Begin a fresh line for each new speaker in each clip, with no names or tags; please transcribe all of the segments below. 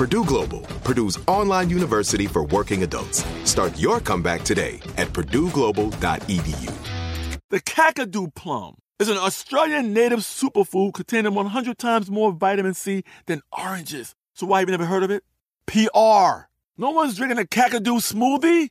Purdue Global, Purdue's online university for working adults. Start your comeback today at purdueglobal.edu.
The Kakadu plum is an Australian native superfood containing 100 times more vitamin C than oranges. So why have you never heard of it? PR. No one's drinking a Kakadu smoothie?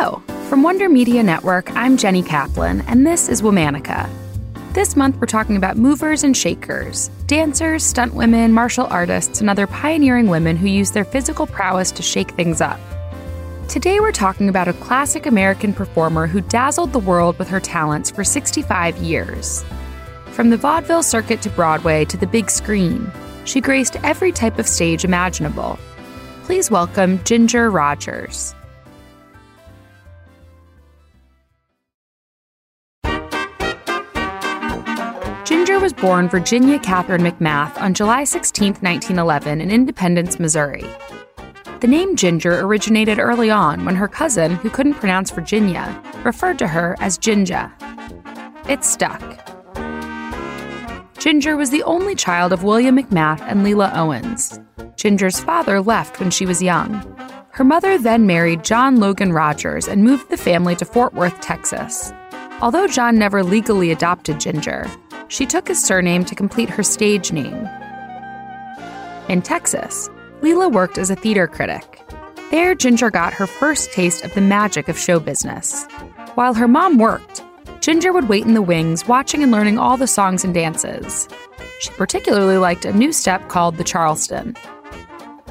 Hello. From Wonder Media Network, I'm Jenny Kaplan, and this is Womanica. This month, we're talking about movers and shakers, dancers, stunt women, martial artists, and other pioneering women who use their physical prowess to shake things up. Today, we're talking about a classic American performer who dazzled the world with her talents for 65 years. From the vaudeville circuit to Broadway to the big screen, she graced every type of stage imaginable. Please welcome Ginger Rogers. Ginger was born Virginia Catherine McMath on July 16, 1911, in Independence, Missouri. The name Ginger originated early on when her cousin, who couldn't pronounce Virginia, referred to her as Ginger. It stuck. Ginger was the only child of William McMath and Lela Owens. Ginger's father left when she was young. Her mother then married John Logan Rogers and moved the family to Fort Worth, Texas. Although John never legally adopted Ginger, she took his surname to complete her stage name. In Texas, Lela worked as a theater critic. There, Ginger got her first taste of the magic of show business. While her mom worked, Ginger would wait in the wings, watching and learning all the songs and dances. She particularly liked a new step called the Charleston.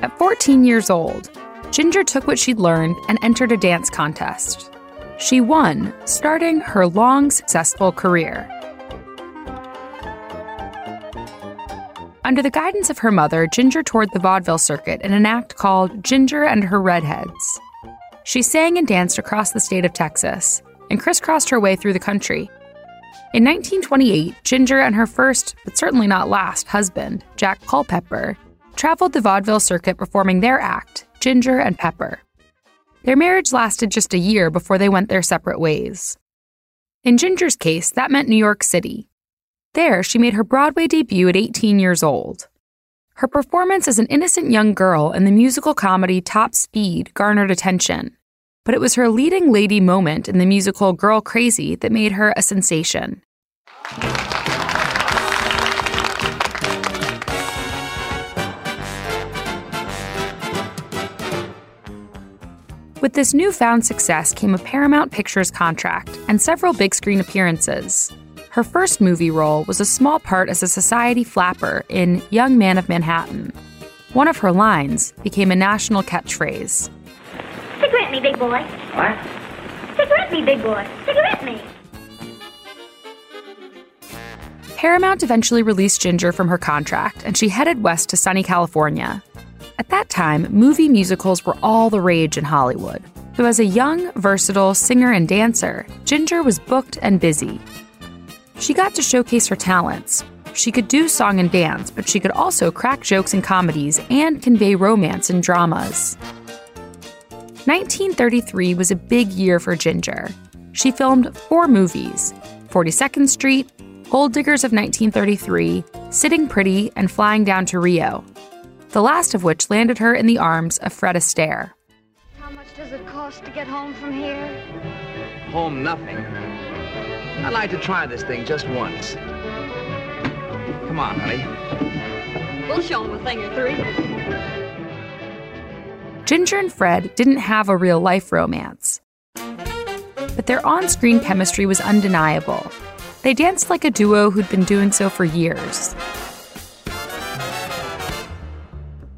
At 14 years old, Ginger took what she'd learned and entered a dance contest. She won, starting her long, successful career. Under the guidance of her mother, Ginger toured the vaudeville circuit in an act called Ginger and Her Redheads. She sang and danced across the state of Texas and crisscrossed her way through the country. In 1928, Ginger and her first, but certainly not last, husband, Jack Culpepper, traveled the vaudeville circuit performing their act, Ginger and Pepper. Their marriage lasted just a year before they went their separate ways. In Ginger's case, that meant New York City, there, she made her Broadway debut at 18 years old. Her performance as an innocent young girl in the musical comedy Top Speed garnered attention, but it was her leading lady moment in the musical Girl Crazy that made her a sensation. With this newfound success came a Paramount Pictures contract and several big screen appearances. Her first movie role was a small part as a society flapper in Young Man of Manhattan. One of her lines became a national catchphrase.
Cigarette me, big boy.
What?
Cigarette me, big boy. Cigarette me.
Paramount eventually released Ginger from her contract, and she headed west to sunny California. At that time, movie musicals were all the rage in Hollywood. So, as a young, versatile singer and dancer, Ginger was booked and busy. She got to showcase her talents. She could do song and dance, but she could also crack jokes in comedies and convey romance in dramas. 1933 was a big year for Ginger. She filmed four movies 42nd Street, Gold Diggers of 1933, Sitting Pretty, and Flying Down to Rio. The last of which landed her in the arms of Fred Astaire.
How much does it cost to get home from here?
Home nothing. I'd like to try this thing just once. Come on, honey.
We'll show them a thing or three.
Ginger and Fred didn't have a real life romance. But their on screen chemistry was undeniable. They danced like a duo who'd been doing so for years.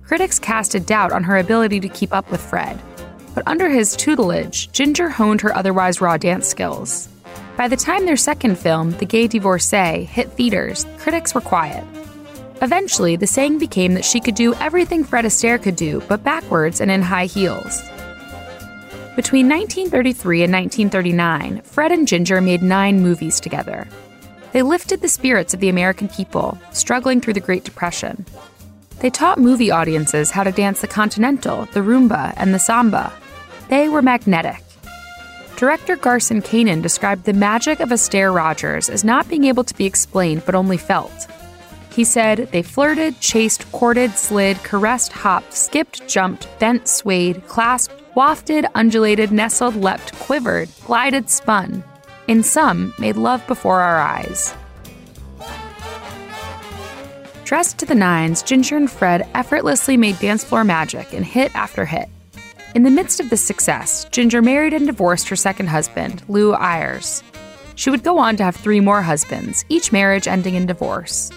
Critics casted doubt on her ability to keep up with Fred, but under his tutelage, Ginger honed her otherwise raw dance skills. By the time their second film, The Gay Divorcee, hit theaters, critics were quiet. Eventually, the saying became that she could do everything Fred Astaire could do, but backwards and in high heels. Between 1933 and 1939, Fred and Ginger made nine movies together. They lifted the spirits of the American people, struggling through the Great Depression. They taught movie audiences how to dance the continental, the rumba, and the samba. They were magnetic. Director Garson Kanin described the magic of Astaire Rogers as not being able to be explained but only felt. He said they flirted, chased, courted, slid, caressed, hopped, skipped, jumped, bent, swayed, clasped, wafted, undulated, nestled, leapt, quivered, glided, spun. In some, made love before our eyes. Dressed to the nines, Ginger and Fred effortlessly made dance floor magic in hit after hit. In the midst of this success, Ginger married and divorced her second husband, Lew Ayres. She would go on to have three more husbands, each marriage ending in divorce.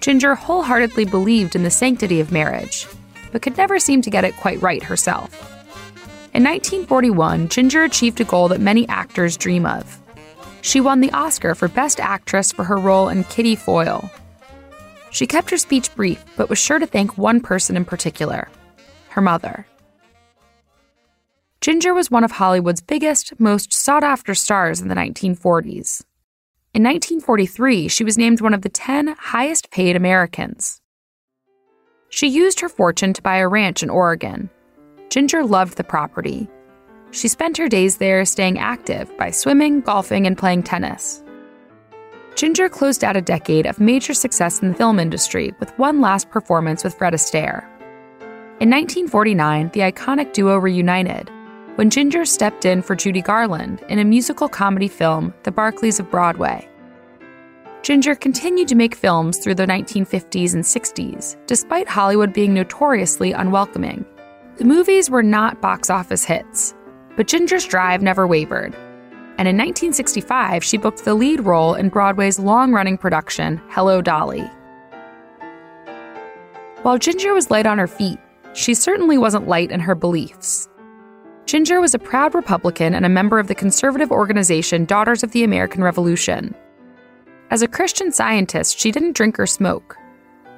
Ginger wholeheartedly believed in the sanctity of marriage, but could never seem to get it quite right herself. In 1941, Ginger achieved a goal that many actors dream of. She won the Oscar for Best Actress for her role in Kitty Foyle. She kept her speech brief, but was sure to thank one person in particular her mother. Ginger was one of Hollywood's biggest, most sought after stars in the 1940s. In 1943, she was named one of the 10 highest paid Americans. She used her fortune to buy a ranch in Oregon. Ginger loved the property. She spent her days there staying active by swimming, golfing, and playing tennis. Ginger closed out a decade of major success in the film industry with one last performance with Fred Astaire. In 1949, the iconic duo reunited when Ginger stepped in for Judy Garland in a musical comedy film, The Barkleys of Broadway. Ginger continued to make films through the 1950s and 60s, despite Hollywood being notoriously unwelcoming. The movies were not box office hits, but Ginger's drive never wavered. And in 1965, she booked the lead role in Broadway's long running production, Hello Dolly. While Ginger was light on her feet, she certainly wasn't light in her beliefs. Ginger was a proud Republican and a member of the conservative organization Daughters of the American Revolution. As a Christian scientist, she didn't drink or smoke.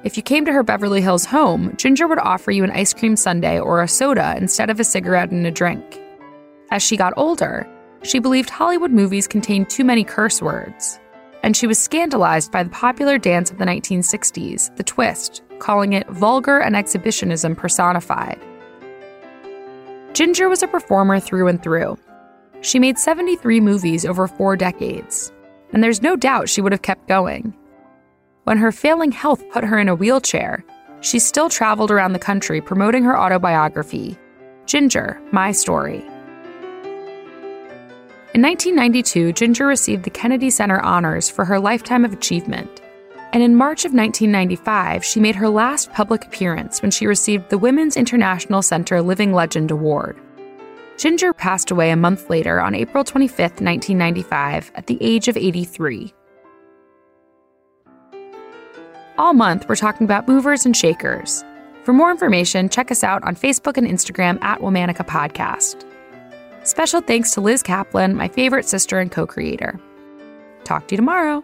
If you came to her Beverly Hills home, Ginger would offer you an ice cream sundae or a soda instead of a cigarette and a drink. As she got older, she believed Hollywood movies contained too many curse words, and she was scandalized by the popular dance of the 1960s, the twist, calling it vulgar and exhibitionism personified. Ginger was a performer through and through. She made 73 movies over four decades, and there's no doubt she would have kept going. When her failing health put her in a wheelchair, she still traveled around the country promoting her autobiography, Ginger My Story. In 1992, Ginger received the Kennedy Center Honors for her Lifetime of Achievement. And in March of 1995, she made her last public appearance when she received the Women's International Center Living Legend Award. Ginger passed away a month later on April 25, 1995, at the age of 83. All month, we're talking about movers and shakers. For more information, check us out on Facebook and Instagram at Womanica Podcast. Special thanks to Liz Kaplan, my favorite sister and co creator. Talk to you tomorrow.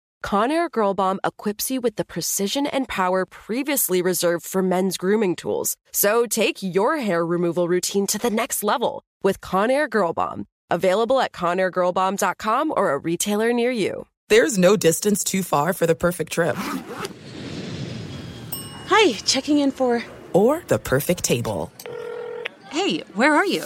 Conair Girl Bomb equips you with the precision and power previously reserved for men's grooming tools. So take your hair removal routine to the next level with Conair Girl Bomb. Available at ConairGirlBomb.com or a retailer near you.
There's no distance too far for the perfect trip.
Hi, checking in for.
Or the perfect table.
Hey, where are you?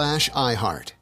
slash iHeart.